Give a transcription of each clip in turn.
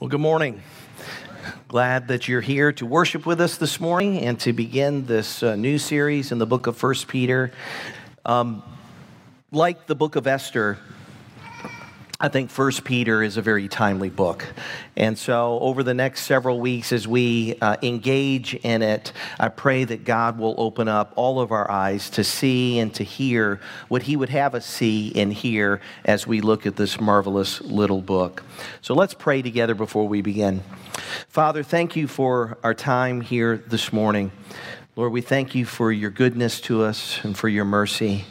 Well, good morning. Glad that you're here to worship with us this morning and to begin this uh, new series in the book of First Peter. Um, like the book of Esther, I think First Peter is a very timely book. And so, over the next several weeks, as we uh, engage in it, I pray that God will open up all of our eyes to see and to hear what He would have us see and hear as we look at this marvelous little book. So, let's pray together before we begin. Father, thank you for our time here this morning. Lord, we thank you for your goodness to us and for your mercy.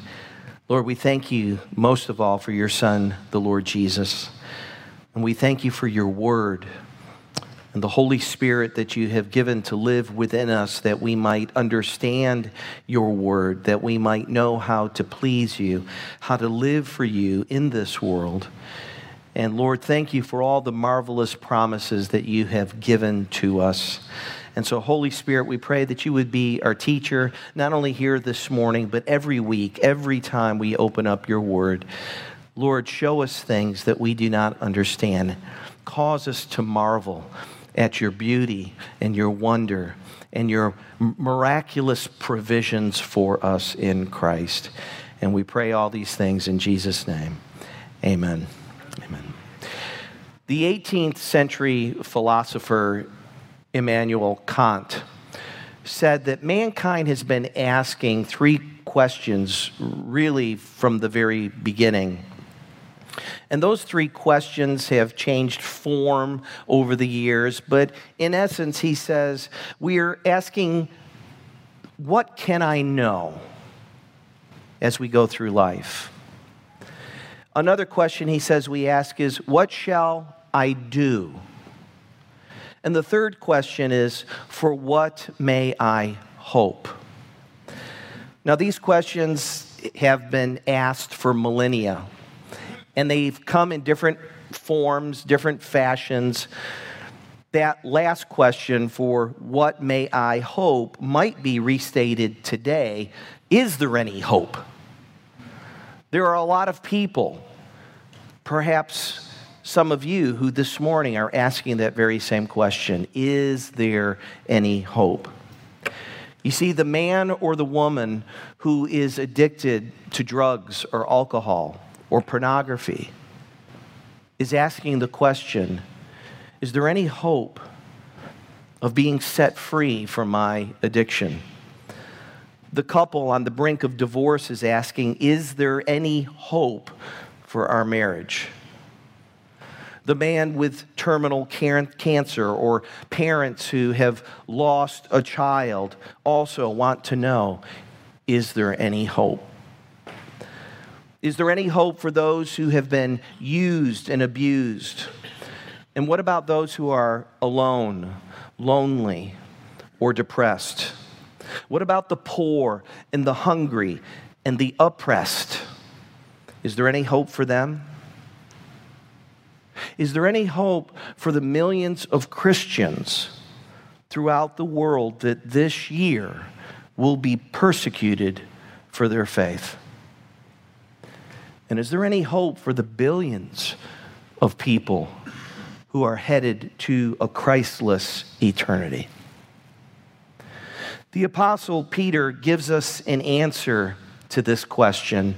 Lord, we thank you most of all for your Son, the Lord Jesus. And we thank you for your word and the Holy Spirit that you have given to live within us that we might understand your word, that we might know how to please you, how to live for you in this world. And Lord, thank you for all the marvelous promises that you have given to us. And so, Holy Spirit, we pray that you would be our teacher, not only here this morning, but every week, every time we open up your word. Lord, show us things that we do not understand. Cause us to marvel at your beauty and your wonder and your miraculous provisions for us in Christ. And we pray all these things in Jesus' name. Amen. Amen. The 18th century philosopher Immanuel Kant, said that mankind has been asking three questions really from the very beginning. And those three questions have changed form over the years, but in essence, he says, We're asking, What can I know as we go through life? Another question he says we ask is, What shall I do? And the third question is For what may I hope? Now, these questions have been asked for millennia, and they've come in different forms, different fashions. That last question for what may I hope might be restated today Is there any hope? There are a lot of people, perhaps some of you who this morning are asking that very same question Is there any hope? You see, the man or the woman who is addicted to drugs or alcohol or pornography is asking the question Is there any hope of being set free from my addiction? The couple on the brink of divorce is asking Is there any hope for our marriage? The man with terminal cancer or parents who have lost a child also want to know is there any hope? Is there any hope for those who have been used and abused? And what about those who are alone, lonely, or depressed? What about the poor and the hungry and the oppressed? Is there any hope for them? Is there any hope for the millions of Christians throughout the world that this year will be persecuted for their faith? And is there any hope for the billions of people who are headed to a Christless eternity? The Apostle Peter gives us an answer to this question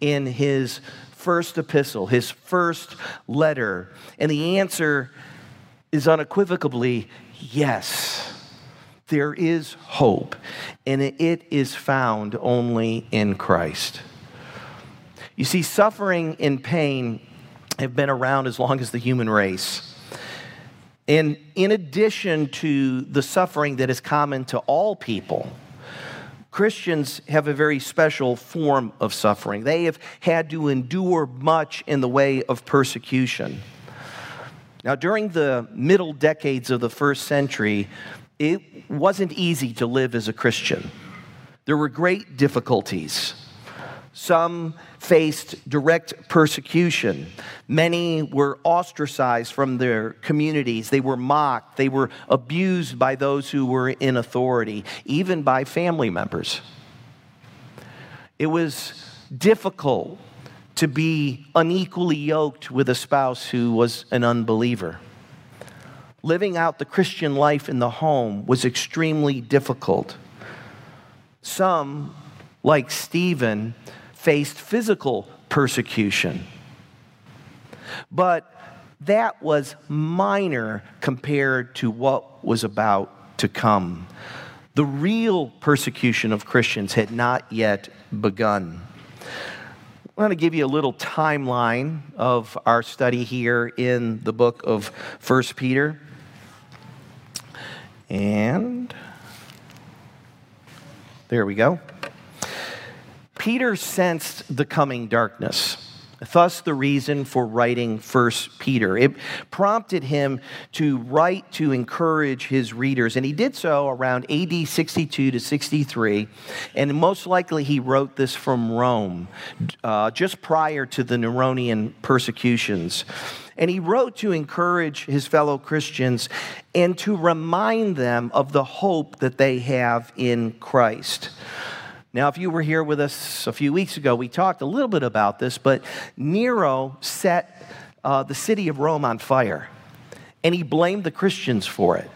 in his first epistle, his first letter? And the answer is unequivocally yes. There is hope, and it is found only in Christ. You see, suffering and pain have been around as long as the human race. And in addition to the suffering that is common to all people, Christians have a very special form of suffering. They have had to endure much in the way of persecution. Now, during the middle decades of the first century, it wasn't easy to live as a Christian. There were great difficulties. Some faced direct persecution. Many were ostracized from their communities. They were mocked. They were abused by those who were in authority, even by family members. It was difficult to be unequally yoked with a spouse who was an unbeliever. living out the Christian life in the home was extremely difficult. Some, like Stephen, faced physical persecution. But that was minor compared to what was about to come. The real persecution of Christians had not yet begun. I want to give you a little timeline of our study here in the book of 1 Peter. And there we go. Peter sensed the coming darkness. Thus, the reason for writing First Peter. It prompted him to write to encourage his readers, and he did so around AD 62 to 63. And most likely, he wrote this from Rome, uh, just prior to the Neronian persecutions. And he wrote to encourage his fellow Christians and to remind them of the hope that they have in Christ. Now, if you were here with us a few weeks ago, we talked a little bit about this, but Nero set uh, the city of Rome on fire, and he blamed the Christians for it.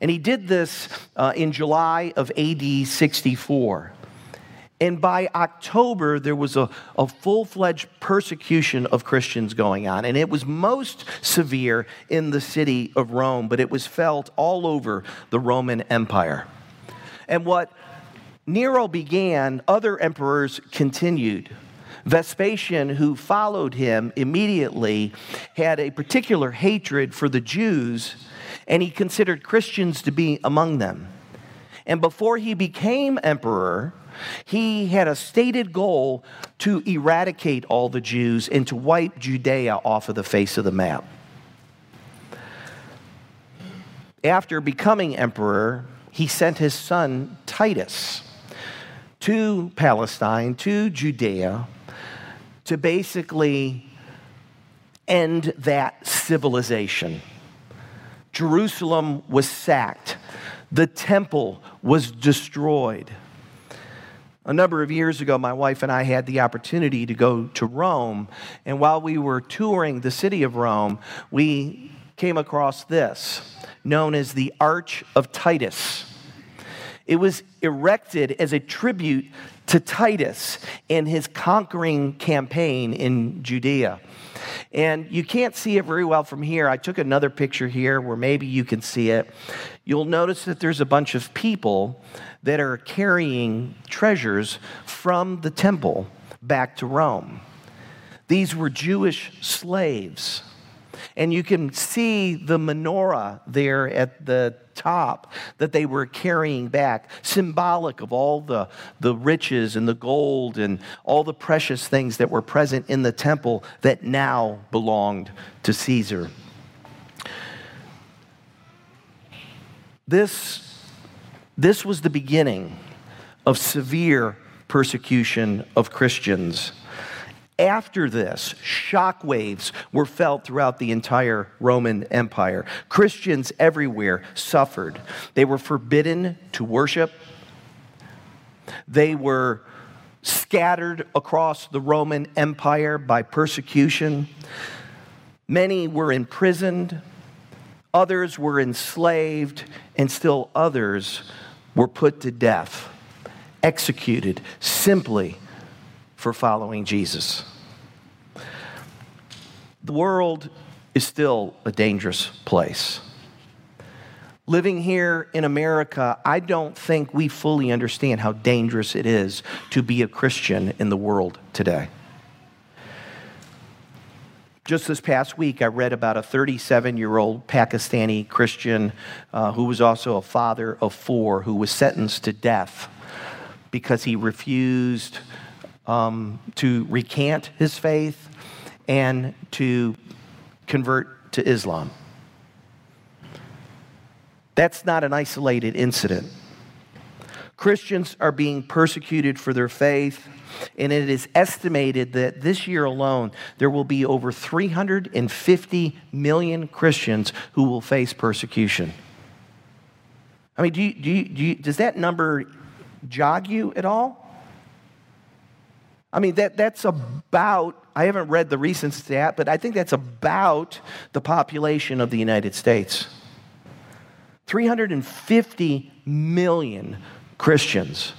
And he did this uh, in July of AD 64. And by October, there was a, a full fledged persecution of Christians going on. And it was most severe in the city of Rome, but it was felt all over the Roman Empire. And what Nero began, other emperors continued. Vespasian, who followed him immediately, had a particular hatred for the Jews, and he considered Christians to be among them. And before he became emperor, he had a stated goal to eradicate all the Jews and to wipe Judea off of the face of the map. After becoming emperor, he sent his son Titus to Palestine, to Judea, to basically end that civilization. Jerusalem was sacked, the temple was destroyed. A number of years ago, my wife and I had the opportunity to go to Rome, and while we were touring the city of Rome, we came across this, known as the Arch of Titus. It was erected as a tribute to Titus and his conquering campaign in Judea. And you can't see it very well from here. I took another picture here where maybe you can see it. You'll notice that there's a bunch of people that are carrying treasures from the temple back to Rome. These were Jewish slaves. And you can see the menorah there at the top that they were carrying back, symbolic of all the, the riches and the gold and all the precious things that were present in the temple that now belonged to Caesar. This, this was the beginning of severe persecution of Christians. After this, shockwaves were felt throughout the entire Roman Empire. Christians everywhere suffered. They were forbidden to worship, they were scattered across the Roman Empire by persecution. Many were imprisoned, others were enslaved, and still others were put to death, executed simply for following Jesus. The world is still a dangerous place. Living here in America, I don't think we fully understand how dangerous it is to be a Christian in the world today. Just this past week, I read about a 37 year old Pakistani Christian uh, who was also a father of four who was sentenced to death because he refused um, to recant his faith and to convert to Islam. That's not an isolated incident. Christians are being persecuted for their faith, and it is estimated that this year alone there will be over 350 million Christians who will face persecution. I mean, do you, do you, do you, does that number jog you at all? I mean, that, that's about, I haven't read the recent stat, but I think that's about the population of the United States. 350 million Christians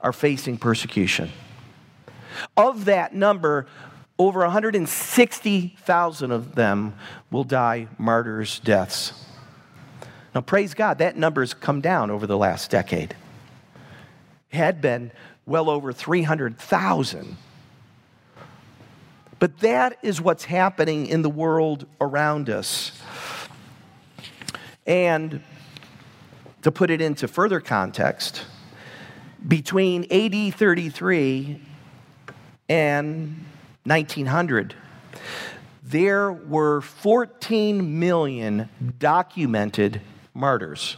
are facing persecution. Of that number, over 160,000 of them will die martyrs' deaths. Now, praise God, that number's come down over the last decade. Had been well over 300,000. But that is what's happening in the world around us. And to put it into further context, between AD 33 and 1900, there were 14 million documented martyrs.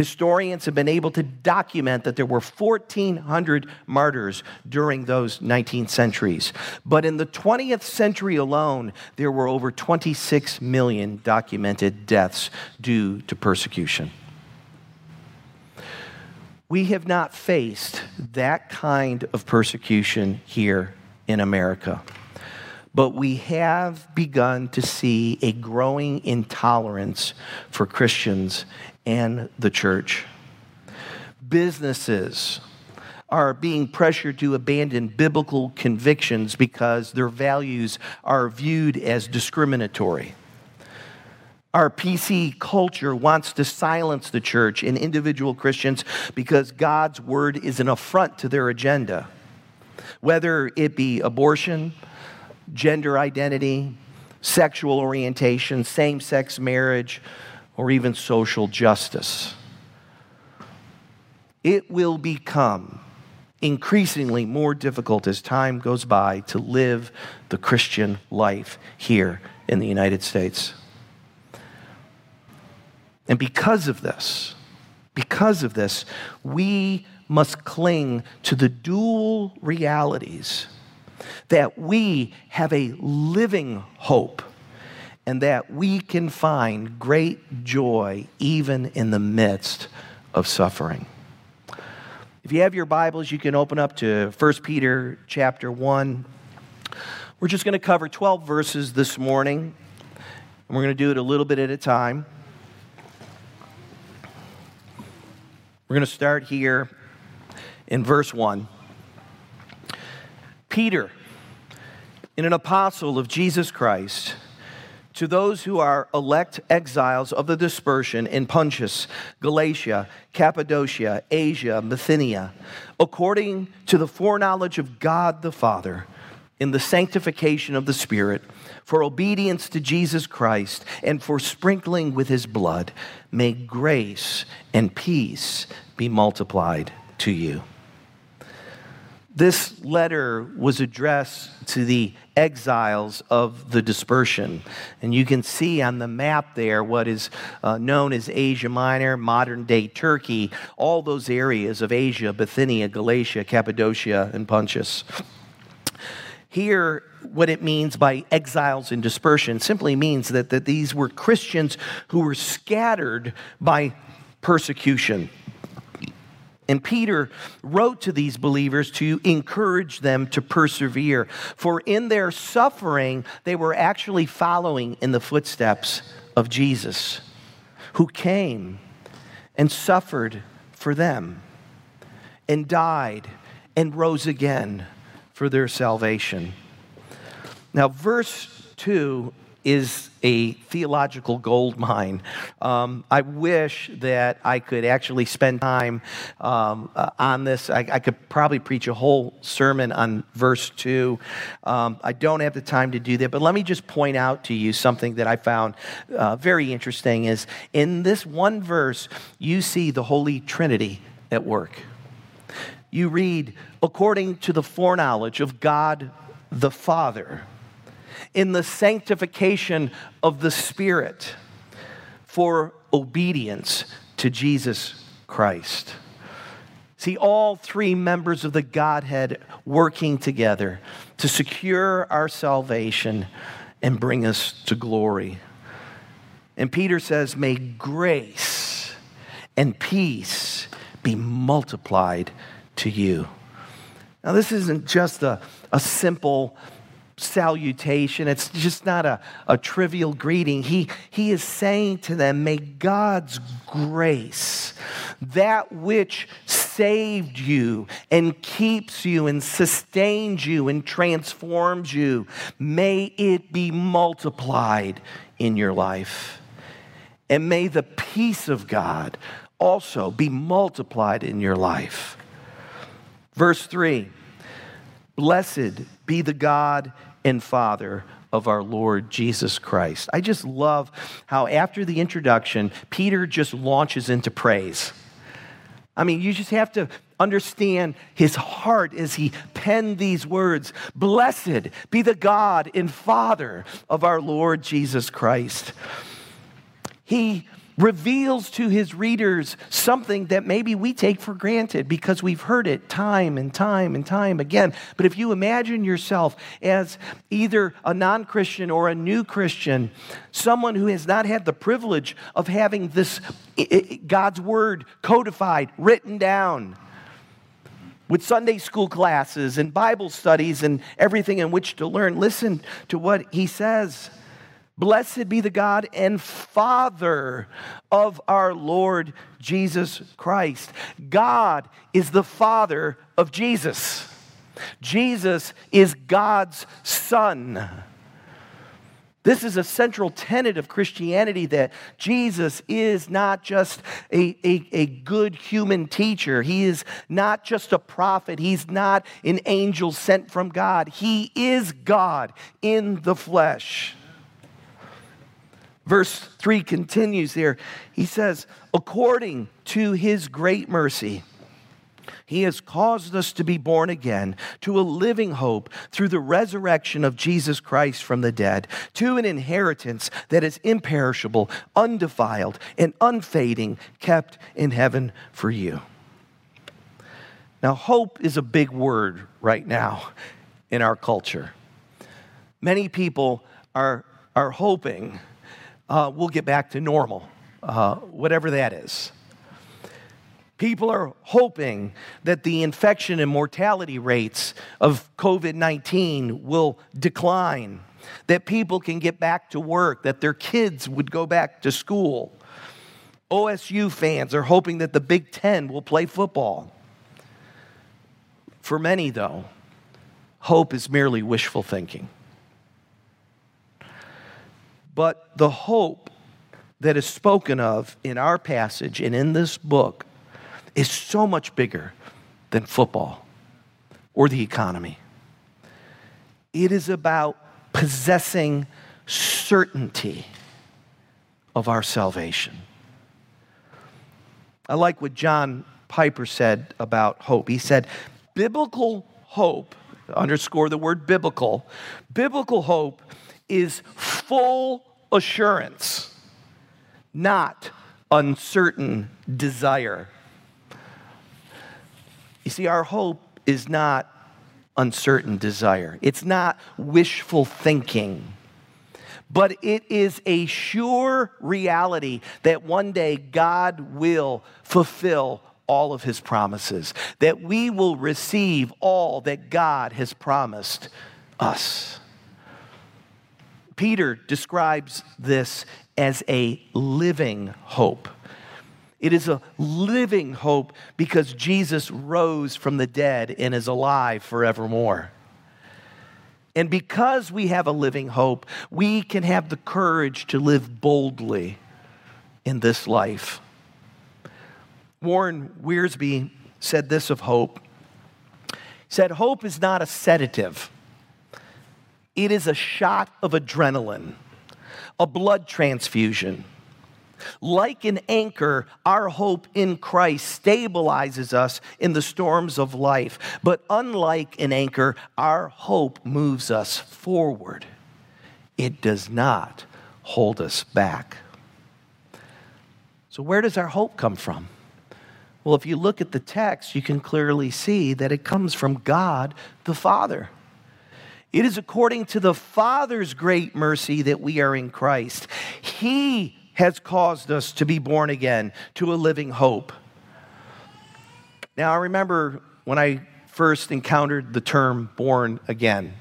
Historians have been able to document that there were 1,400 martyrs during those 19 centuries. But in the 20th century alone, there were over 26 million documented deaths due to persecution. We have not faced that kind of persecution here in America. But we have begun to see a growing intolerance for Christians and the church. Businesses are being pressured to abandon biblical convictions because their values are viewed as discriminatory. Our PC culture wants to silence the church and individual Christians because God's word is an affront to their agenda. Whether it be abortion, gender identity, sexual orientation, same sex marriage, or even social justice. It will become increasingly more difficult as time goes by to live the Christian life here in the United States. And because of this, because of this, we must cling to the dual realities that we have a living hope and that we can find great joy even in the midst of suffering. If you have your Bibles, you can open up to 1 Peter chapter 1. We're just going to cover 12 verses this morning, and we're going to do it a little bit at a time. We're going to start here in verse 1. Peter, in an apostle of Jesus Christ, to those who are elect exiles of the dispersion in Pontus, Galatia, Cappadocia, Asia, Bithynia, according to the foreknowledge of God the Father, in the sanctification of the Spirit, for obedience to Jesus Christ, and for sprinkling with his blood, may grace and peace be multiplied to you. This letter was addressed to the exiles of the dispersion. And you can see on the map there what is uh, known as Asia Minor, modern day Turkey, all those areas of Asia, Bithynia, Galatia, Cappadocia, and Pontus. Here, what it means by exiles and dispersion simply means that, that these were Christians who were scattered by persecution. And Peter wrote to these believers to encourage them to persevere. For in their suffering, they were actually following in the footsteps of Jesus, who came and suffered for them and died and rose again for their salvation. Now, verse 2 is a theological gold mine. Um, I wish that I could actually spend time um, uh, on this. I, I, could probably preach a whole sermon on verse 2. Um, I don't have the time to do that, but let me just point out to you something that I found uh, very interesting is in this one verse, you see the Holy Trinity at work. You read, according to the foreknowledge of God the Father in the sanctification of the Spirit for obedience to Jesus Christ. See, all three members of the Godhead working together to secure our salvation and bring us to glory. And Peter says, May grace and peace be multiplied to you. Now, this isn't just a, a simple salutation. It's just not a, a trivial greeting. He, he is saying to them, May God's grace, that which saved you and keeps you and sustains you and transforms you, may it be multiplied in your life. And may the peace of God also be multiplied in your life. Verse 3 Blessed be the God and Father of our Lord Jesus Christ. I just love how, after the introduction, Peter just launches into praise. I mean, you just have to understand his heart as he penned these words Blessed be the God and Father of our Lord Jesus Christ. He reveals to his readers something that maybe we take for granted because we've heard it time and time and time again. But if you imagine yourself as either a non Christian or a new Christian, someone who has not had the privilege of having this God's word codified, written down, with Sunday school classes and Bible studies and everything in which to learn, listen to what he says. Blessed be the God and Father of our Lord Jesus Christ. God is the Father of Jesus. Jesus is God's Son. This is a central tenet of Christianity that Jesus is not just a, a, a, good human teacher. He is not just a prophet. He's not an angel sent from God. He is God in the flesh. Verse 3 continues there. He says, according to his great mercy, he has caused us to be born again to a living hope through the resurrection of Jesus Christ from the dead, to an inheritance that is imperishable, undefiled, and unfading, kept in heaven for you. Now, hope is a big word right now in our culture. Many people are, are hoping uh, we'll get back to normal, uh, whatever that is. People are hoping that the infection and mortality rates of COVID 19 will decline, that people can get back to work, that their kids would go back to school. OSU fans are hoping that the Big Ten will play football. For many, though, hope is merely wishful thinking. But the hope that is spoken of in our passage and in this book is so much bigger than football or the economy. It is about possessing certainty of our salvation. I like what John Piper said about hope. He said, Biblical hope, underscore the word biblical, biblical hope is full assurance, not uncertain desire. You see, our hope is not uncertain desire, it's not wishful thinking. But it is a sure reality that one day God will fulfill all of his promises, that we will receive all that God has promised us. Peter describes this as a living hope. It is a living hope because Jesus rose from the dead and is alive forevermore. And because we have a living hope, we can have the courage to live boldly in this life. Warren Wiersbe said this of hope. He said, Hope is not a sedative. It is a shot of adrenaline, a blood transfusion. Like an anchor, our hope in Christ stabilizes us in the storms of life. But unlike an anchor, our hope moves us forward. It does not hold us back. So, where does our hope come from? Well, if you look at the text, you can clearly see that it comes from God the Father. It is according to the Father's great mercy that we are in Christ. He has caused us to be born again to a living hope. Now, I remember when I first encountered the term born again.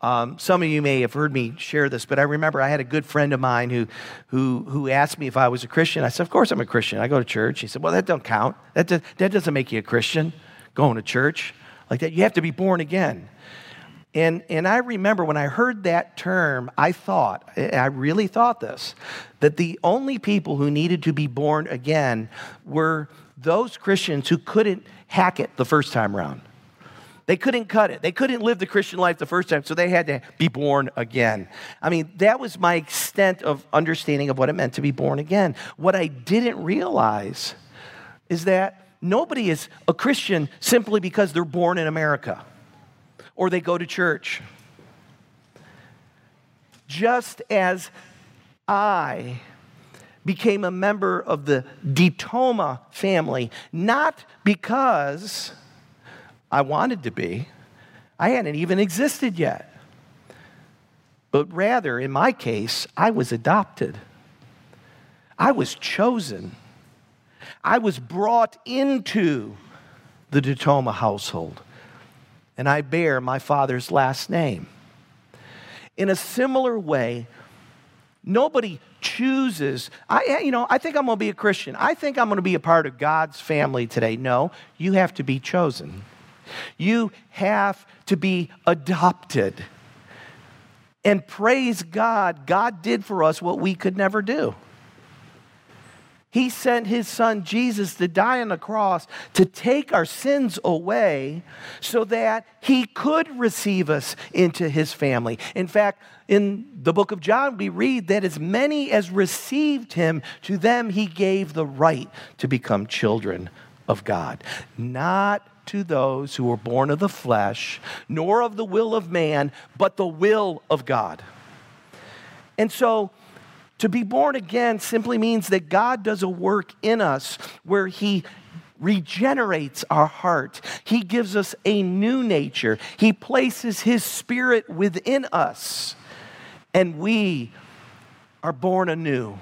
Um, some of you may have heard me share this, but I remember I had a good friend of mine who, who, who asked me if I was a Christian. I said, Of course I'm a Christian. I go to church. He said, Well, that don't count. That, does, that doesn't make you a Christian, going to church like that. You have to be born again. And, and I remember when I heard that term, I thought, I really thought this, that the only people who needed to be born again were those Christians who couldn't hack it the first time around. They couldn't cut it. They couldn't live the Christian life the first time, so they had to be born again. I mean, that was my extent of understanding of what it meant to be born again. What I didn't realize is that nobody is a Christian simply because they're born in America or they go to church. Just as I became a member of the Detoma family, not because I wanted to be. I hadn't even existed yet. But rather, in my case, I was adopted. I was chosen. I was brought into the Detoma household. And I bear my father's last name. In a similar way, nobody chooses i you know i think i'm going to be a christian i think i'm going to be a part of god's family today no you have to be chosen you have to be adopted. And praise God, God did for us what we could never do. He sent his son Jesus to die on the cross to take our sins away so that he could receive us into his family. In fact, in the book of John, we read that as many as received him, to them he gave the right to become children of God. Not to those who were born of the flesh, nor of the will of man, but the will of God. And so, to be born again simply means that God does a work in us where He regenerates our heart. He gives us a new nature. He places His Spirit within us, and we are born anew.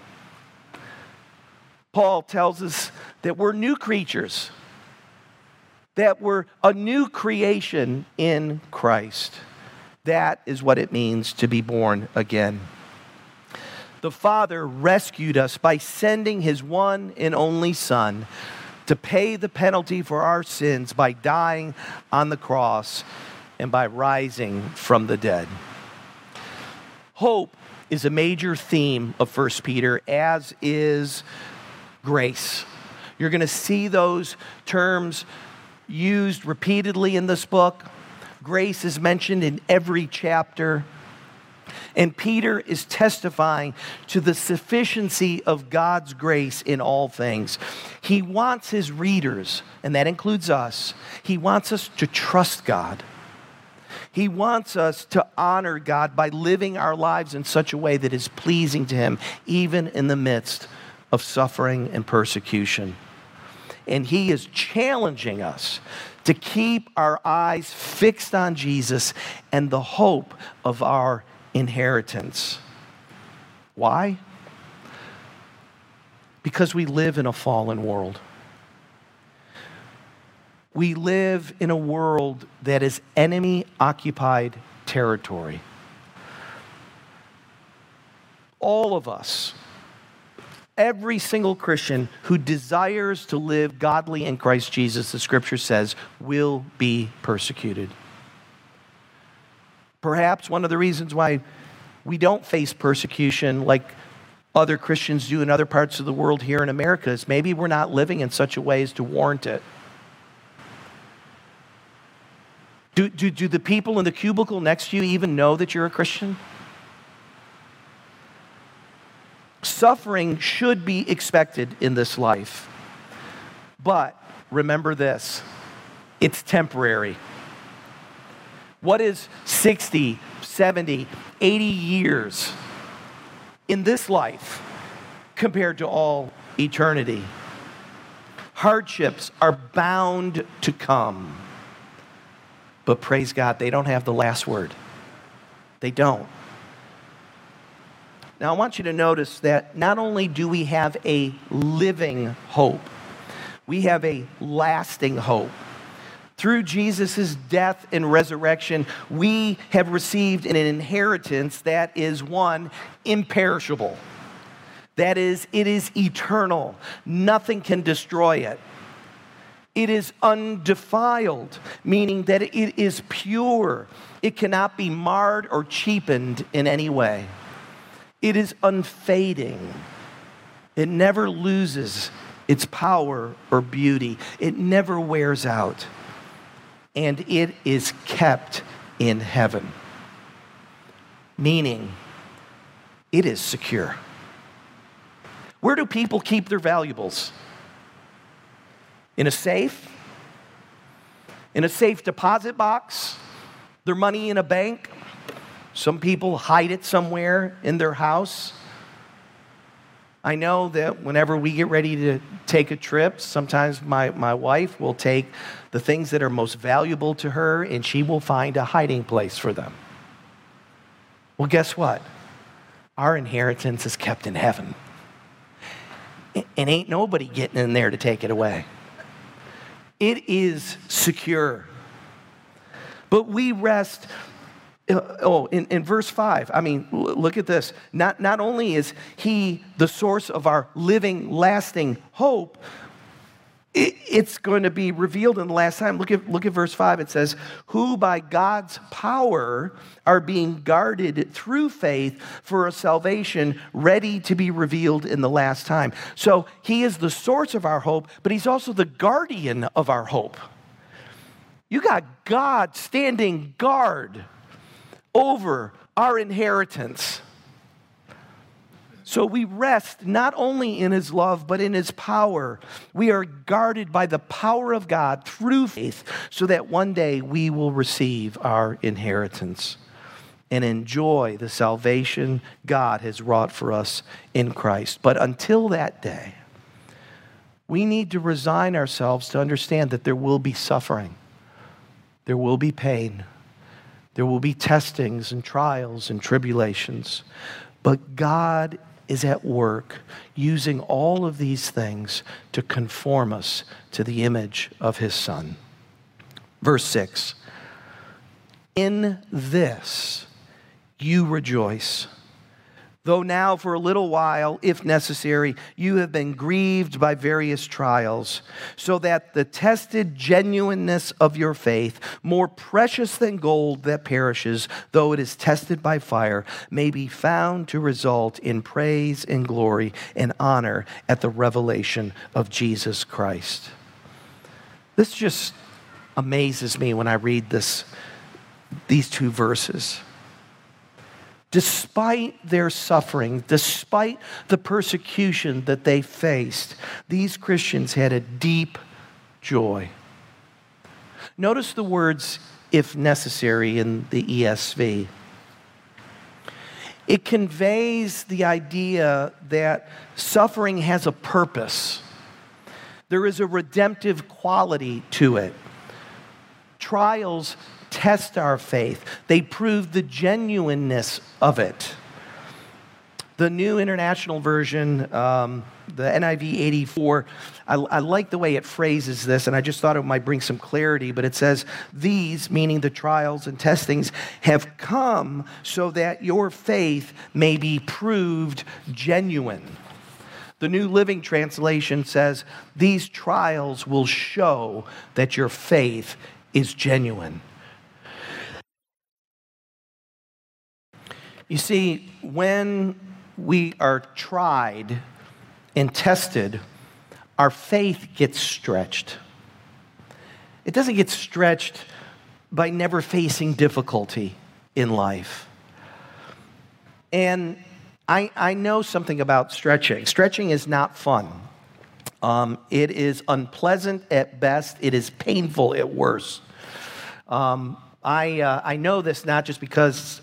Paul tells us that we're new creatures that we're a new creation in Christ. That is what it means to be born again. The Father rescued us by sending His one and only Son to pay the penalty for our sins by dying on the cross and by rising from the dead. Hope is a major theme of 1 Peter, as is grace. You're going to see those terms used repeatedly in this book. Grace is mentioned in every chapter. And Peter is testifying to the sufficiency of God's grace in all things. He wants his readers, and that includes us, he wants us to trust God. He wants us to honor God by living our lives in such a way that is pleasing to Him, even in the midst of suffering and persecution and He is challenging us to keep our eyes fixed on Jesus and the hope of our inheritance. Why? Because we live in a fallen world. We live in a world that is enemy occupied territory. All of us every single Christian who desires to live godly in Christ Jesus, the scripture says, will be persecuted. Perhaps one of the reasons why we don't face persecution like other Christians do in other parts of the world here in America is maybe we're not living in such a way as to warrant it. Do, do, do the people in the cubicle next to you even know that you're a Christian? Suffering should be expected in this life. But remember this it's temporary. What is 60, 70, 80 years in this life compared to all eternity? Hardships are bound to come. But praise God, they don't have the last word. They don't. Now, I want you to notice that not only do we have a living hope, we have a lasting hope. Through Jesus' death and resurrection, we have received an inheritance that is one, imperishable. That is, it is eternal. Nothing can destroy it. It is undefiled, meaning that it is pure. It cannot be marred or cheapened in any way. It is unfading. It never loses its power or beauty. It never wears out. And it is kept in heaven, meaning it is secure. Where do people keep their valuables? in a safe, in a safe deposit box, their money in a bank. Some people hide it somewhere in their house. I know that whenever we get ready to take a trip, sometimes my, my wife will take the things that are most valuable to her and she will find a hiding place for them. Well, guess what? Our inheritance is kept in heaven. And ain't nobody getting in there to take it away it is secure. But we rest. Uh, oh, in, in verse 5, I mean, look at this. Not, not only is he the source of our living, lasting hope, it's going to be revealed in the last time. Look at, look at verse 5. It says, Who by God's power are being guarded through faith for a salvation ready to be revealed in the last time. So he is the source of our hope, but he's also the guardian of our hope. You got God standing guard over our inheritance. So we rest not only in his love, but in his power. We are guarded by the power of God through faith, so that one day we will receive our inheritance and enjoy the salvation God has wrought for us in Christ. But until that day, we need to resign ourselves to understand that there will be suffering, there will be pain, there will be testings and trials and tribulations. But God is at work using all of these things to conform us to the image of his Son. Verse 6 In this you rejoice Though now, for a little while, if necessary, you have been grieved by various trials, so that the tested genuineness of your faith, more precious than gold that perishes, though it is tested by fire, may be found to result in praise and glory and honor at the revelation of Jesus Christ. This just amazes me when I read this, these two verses. Despite their suffering, despite the persecution that they faced, these Christians had a deep joy. Notice the words, if necessary, in the ESV. It conveys the idea that suffering has a purpose, there is a redemptive quality to it. Trials test our faith, they prove the genuineness of it. The New International Version, um, the NIV 84, I, I, like the way it phrases this, and I just thought it might bring some clarity. But it says, These, meaning the trials and testings, have come so that your faith may be proved genuine. The New Living Translation says, These trials will show that your faith is genuine. You see, when we are tried and tested, our faith gets stretched. It doesn't get stretched by never facing difficulty in life. And I, I know something about stretching. Stretching is not fun. Um, it is unpleasant at best, it is painful at worst. Um, I, uh, I know this not just because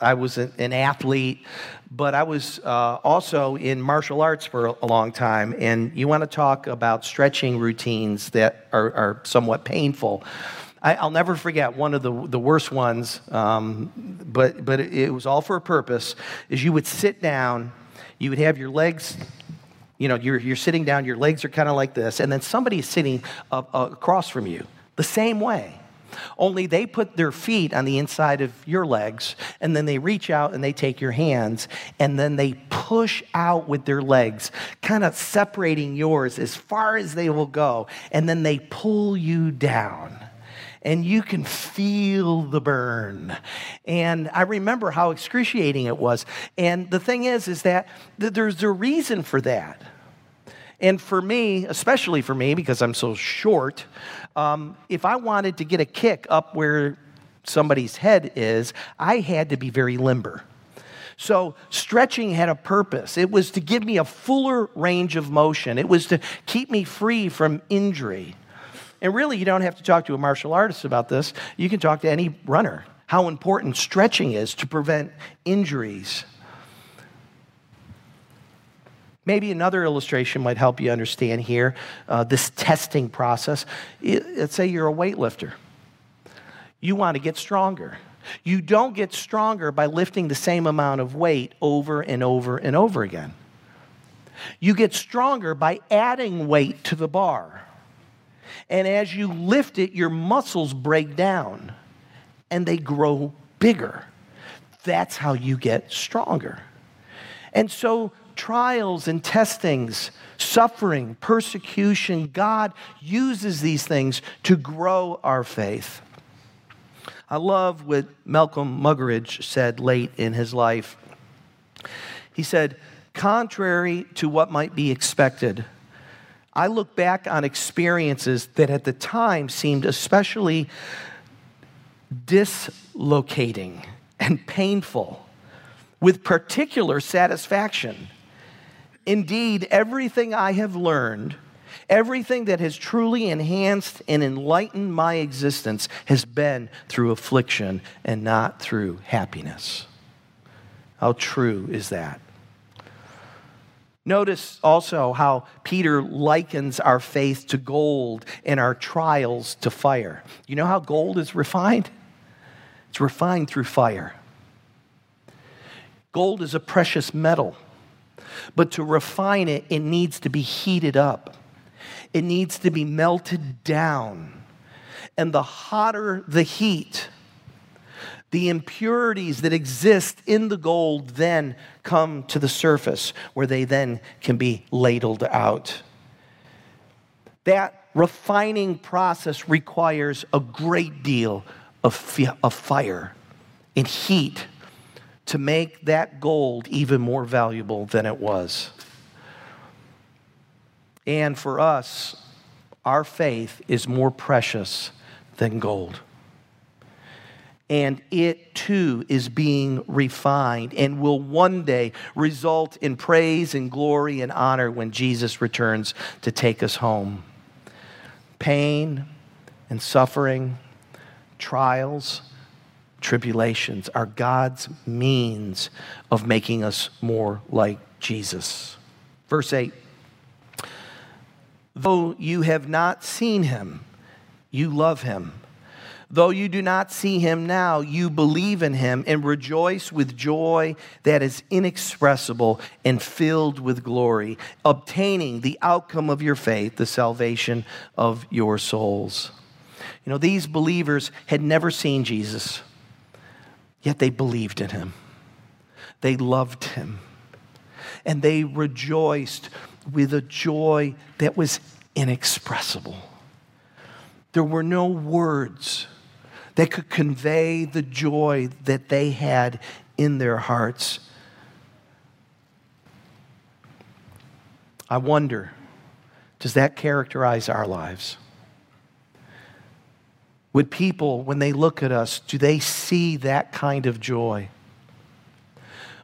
I was an athlete, but I was uh, also in martial arts for a long time. And you want to talk about stretching routines that are, are somewhat painful. I, will never forget one of the, the worst ones, um, but, but it was all for a purpose, is you would sit down, you would have your legs you know, you're, you're sitting down, your legs are kind of like this, and then somebody is sitting uh, across from you the same way. Only they put their feet on the inside of your legs, and then they reach out and they take your hands, and then they push out with their legs, kind of separating yours as far as they will go, and then they pull you down and you can feel the burn. And I remember how excruciating it was. And the thing is, is that there's a reason for that. And for me, especially for me, because I'm so short, um, if I wanted to get a kick up where somebody's head is, I had to be very limber. So, stretching had a purpose. It was to give me a fuller range of motion, it was to keep me free from injury. And really, you don't have to talk to a martial artist about this. You can talk to any runner. How important stretching is to prevent injuries. Maybe another illustration might help you understand here uh, this testing process. Let's say you're a weightlifter. You want to get stronger. You don't get stronger by lifting the same amount of weight over and over and over again. You get stronger by adding weight to the bar. And as you lift it, your muscles break down and they grow bigger. That's how you get stronger. And so trials and testings, suffering, persecution, God uses these things to grow our faith. I love what Malcolm Muggeridge said late in his life. He said, Contrary to what might be expected, I look back on experiences that at the time seemed especially dislocating and painful with particular satisfaction. Indeed, everything I have learned, everything that has truly enhanced and enlightened my existence has been through affliction and not through happiness. How true is that? Notice also how Peter likens our faith to gold and our trials to fire. You know how gold is refined? It's refined through fire. Gold is a precious metal. But to refine it, it needs to be heated up, it needs to be melted down. And the hotter the heat, the impurities that exist in the gold then come to the surface where they then can be ladled out. That refining process requires a great deal of, fire and heat to make that gold even more valuable than it was. And for us, our faith is more precious than gold. And it too is being refined and will one day result in praise and glory and honor when Jesus returns to take us home. Pain and suffering, trials, tribulations are God's means of making us more like Jesus. Verse 8 Though you have not seen him, you love him. Though you do not see him now, you believe in him and rejoice with joy that is inexpressible and filled with glory, obtaining the outcome of your faith, the salvation of your souls. You know, these believers had never seen Jesus. Yet they believed in him, they loved him, and they rejoiced with a joy that was inexpressible. There were no words that could convey the joy that they had in their hearts. I wonder, does that characterize our lives? Would people, when they look at us, do they see that kind of joy?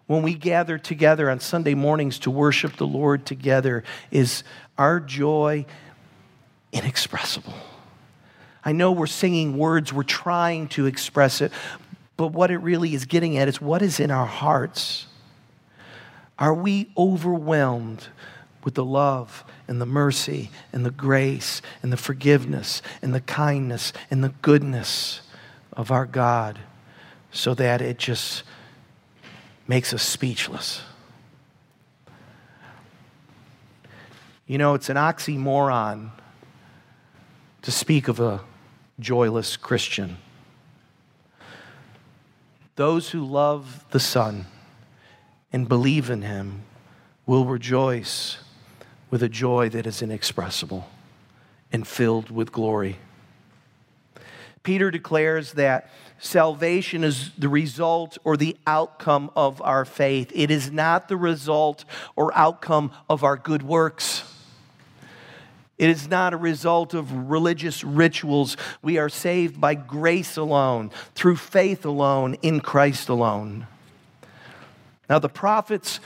When we gather together on Sunday mornings to worship the Lord together, is our joy inexpressible? I know we're singing words, we're trying to express it, but what it really is getting at is what is in our hearts. Are we overwhelmed with the love and the mercy and the grace and the forgiveness and the kindness and the goodness of our God so that it just makes us speechless. You know, it's an oxymoron to speak of a joyless Christian. Those who love the Son and believe in him will rejoice with a joy that is inexpressible and filled with glory. Peter declares that salvation is the result or the outcome of our faith. It is not the result or outcome of our good works. It is not a result of religious rituals. We are saved by grace alone, through faith alone, in Christ alone. Now, the prophets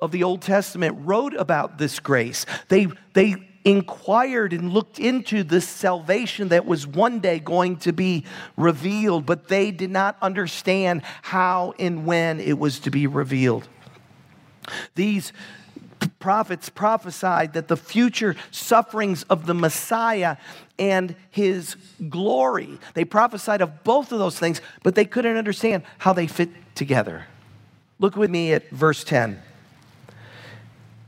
of the Old Testament wrote about this grace. They, they inquired and looked into this salvation that was one day going to be revealed, but they did not understand how and when it was to be revealed. These prophets prophesied that the future sufferings of the Messiah and his glory. They prophesied of both of those things, but they couldn't understand how they fit together. Look with me at verse 10.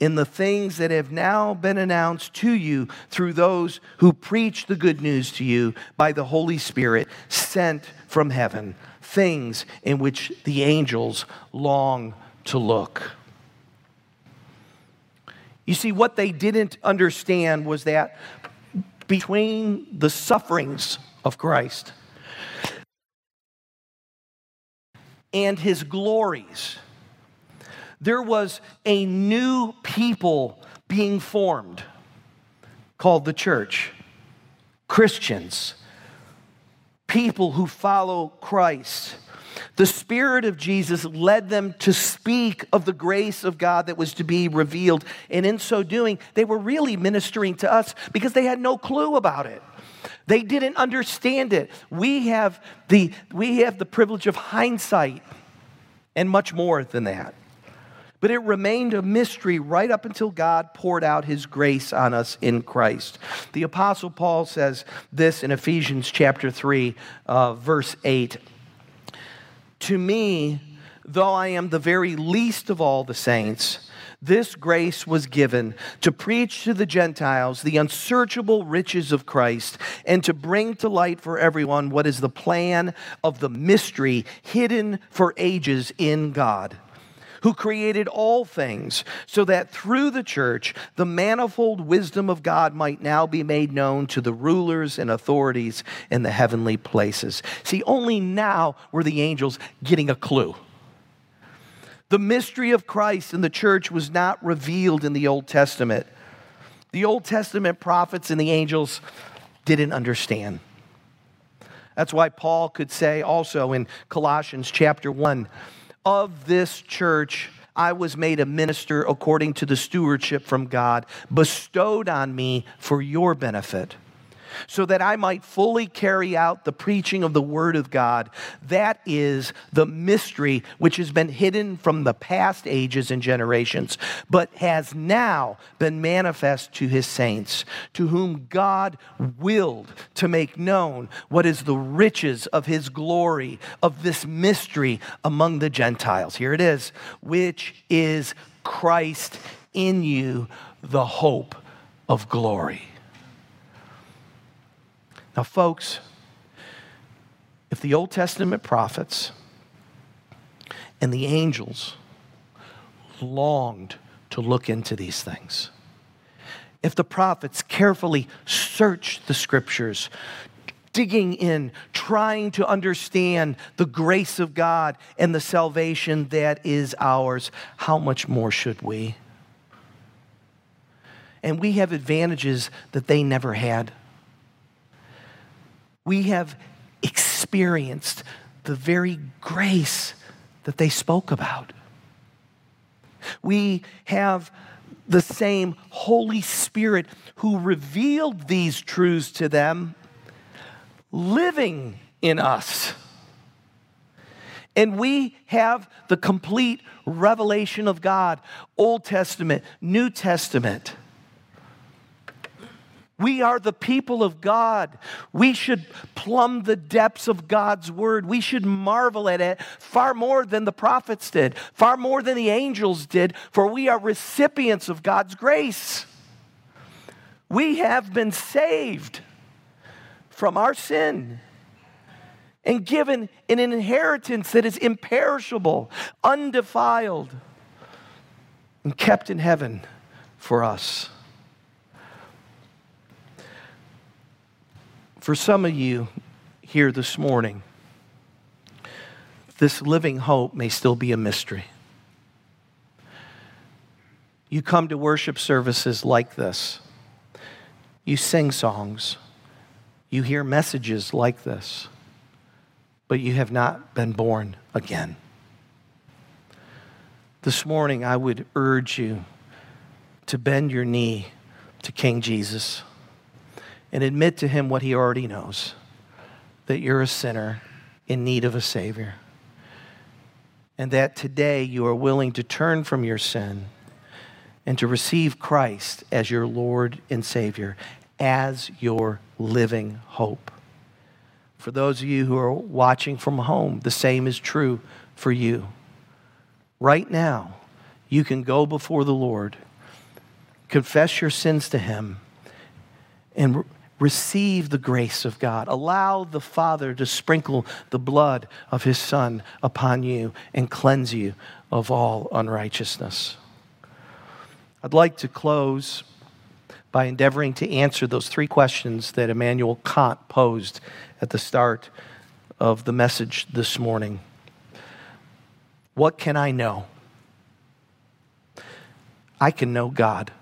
in the things that have now been announced to you through those who preach the good news to you by the Holy Spirit sent from heaven, things in which the angels long to look. You see, what they didn't understand was that between the sufferings of Christ and his glories, there was a new people being formed called the church. Christians, people who follow Christ. The Spirit of Jesus led them to speak of the grace of God that was to be revealed. And in so doing, they were really ministering to us because they had no clue about it. They didn't understand it. We have the, we have the privilege of hindsight and much more than that. But it remained a mystery right up until God poured out his grace on us in Christ. The Apostle Paul says this in Ephesians chapter 3, uh, verse 8 To me, though I am the very least of all the saints, this grace was given to preach to the Gentiles the unsearchable riches of Christ and to bring to light for everyone what is the plan of the mystery hidden for ages in God who created all things, so that through the church the manifold wisdom of God might now be made known to the rulers and authorities in the heavenly places. See, only now were the angels getting a clue. The mystery of Christ in the church was not revealed in the Old Testament. The Old Testament prophets and the angels didn't understand. That's why Paul could say also in Colossians chapter 1 of this church, I was made a minister according to the stewardship from God bestowed on me for your benefit so that I might fully carry out the preaching of the Word of God. That is the mystery which has been hidden from the past ages and generations, but has now been manifest to His saints, to whom God willed to make known what is the riches of His glory, of this mystery among the Gentiles. Here it is, which is Christ in you, the hope of glory. Now, folks, if the Old Testament prophets and the angels longed to look into these things, if the prophets carefully searched the scriptures, digging in, trying to understand the grace of God and the salvation that is ours, how much more should we? And we have advantages that they never had we have experienced the very grace that they spoke about. We have the same Holy Spirit who revealed these truths to them, living in us. And we have the complete revelation of God Old Testament, New Testament. We are the people of God. We should plumb the depths of God's word. We should marvel at it far more than the prophets did, far more than the angels did, for we are recipients of God's grace. We have been saved from our sin and given an inheritance that is imperishable, undefiled, and kept in heaven for us. For some of you here this morning, this living hope may still be a mystery. You come to worship services like this, you sing songs, you hear messages like this, but you have not been born again. This morning, I would urge you to bend your knee to King Jesus and admit to him what he already knows that you're a sinner in need of a Savior. And that today you are willing to turn from your sin and to receive Christ as your Lord and Savior, as your living hope. For those of you who are watching from home, the same is true for you. Right now, you can go before the Lord, confess your sins to Him, and receive the grace of God. Allow the Father to sprinkle the blood of His Son upon you and cleanse you of all unrighteousness. I'd like to close by endeavoring to answer those three questions that Immanuel Kant posed at the start of the message this morning. What can I know? I can know God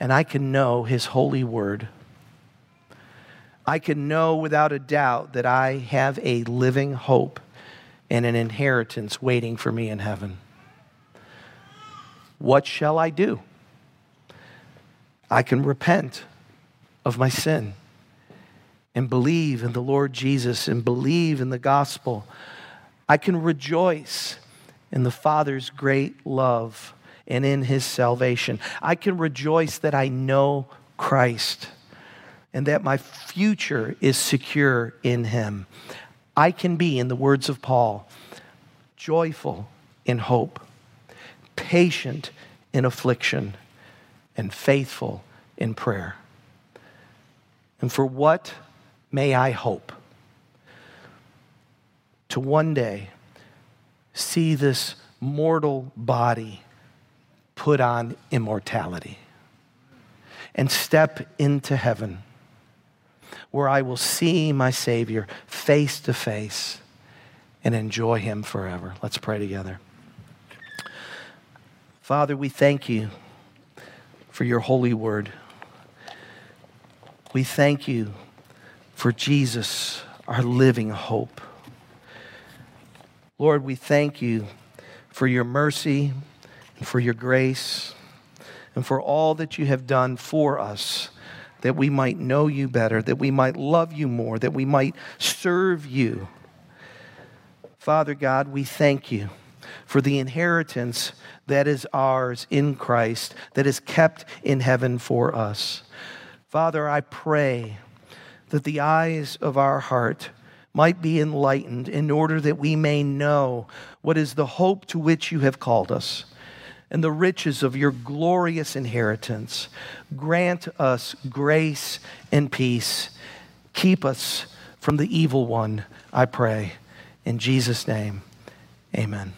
and I can know His holy word. I can know without a doubt that I have a living hope and an inheritance waiting for me in heaven. What shall I do? I can repent of my sin and believe in the Lord Jesus and believe in the gospel. I can rejoice in the Father's great love and in his salvation. I can rejoice that I know Christ and that my future is secure in him. I can be, in the words of Paul, joyful in hope, patient in affliction, and faithful in prayer. And for what may I hope? To one day see this mortal body put on immortality and step into heaven where I will see my Savior face to face and enjoy Him forever. Let's pray together. Father, we thank you for your holy word. We thank you for Jesus, our living hope. Lord, we thank you for your mercy and for your grace and for all that you have done for us, that we might know you better, that we might love you more, that we might serve you. Father God, we thank you for the inheritance that is ours in Christ, that is kept in heaven for us. Father, I pray that the eyes of our heart might be enlightened in order that we may know what is the hope to which you have called us and the riches of your glorious inheritance. Grant us grace and peace. Keep us from the evil one, I pray. In Jesus' name, amen.